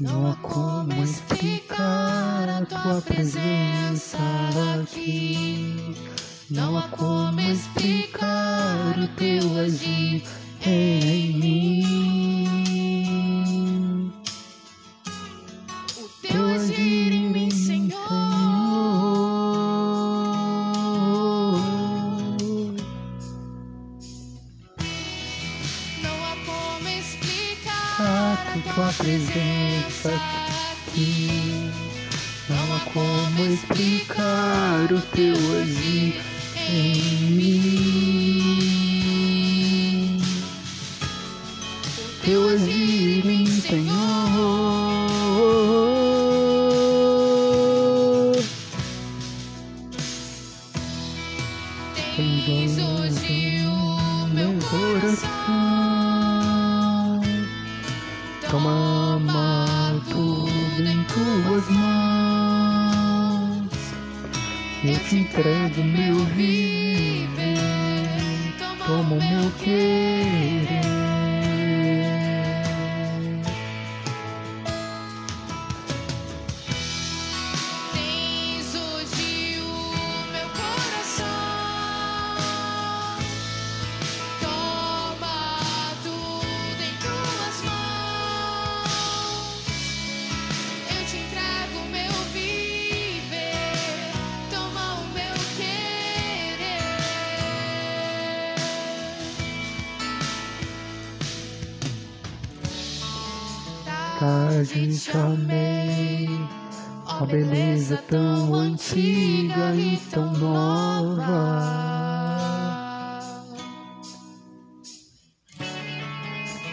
Não há como explicar a tua presença aqui. Não há como explicar o teu agir em mim. O teu agir A tua presença aqui. Não há como explicar o teu agir em mim. Teu agir em Senhor. Tens hoje o meu coração. Toma tudo em tuas mãos. Eu te entrego meu viver. Toma o meu querer. Tarde te amei, a beleza tão antiga e tão nova.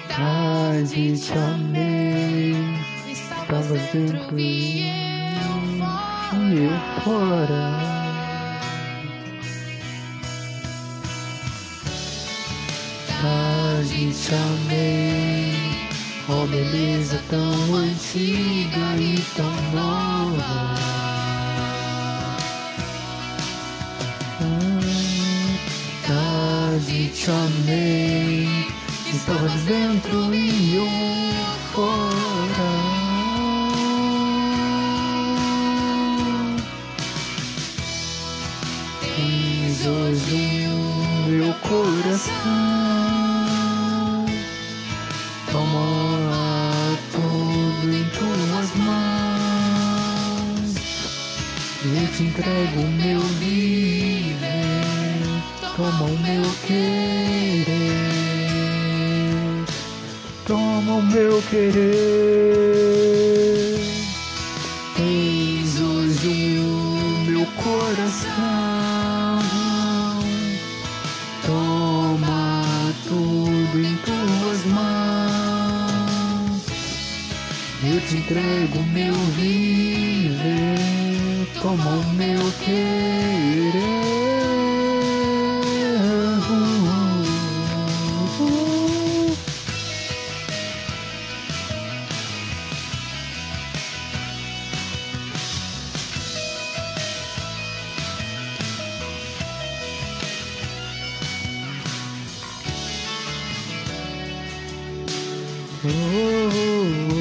Tarde te amei, estavas dentro e eu fora. Tarde te amei, ó beleza tão antiga e tão nova. Ah, Tarde te amei, estavas dentro e eu fora. Tens hoje o meu coração. Te entrego o meu viver. Toma o meu querer. Toma o meu querer. Tens hoje o meu coração. Toma tudo em tuas mãos. Eu te entrego o meu viver. Toma o meu querer. Oh,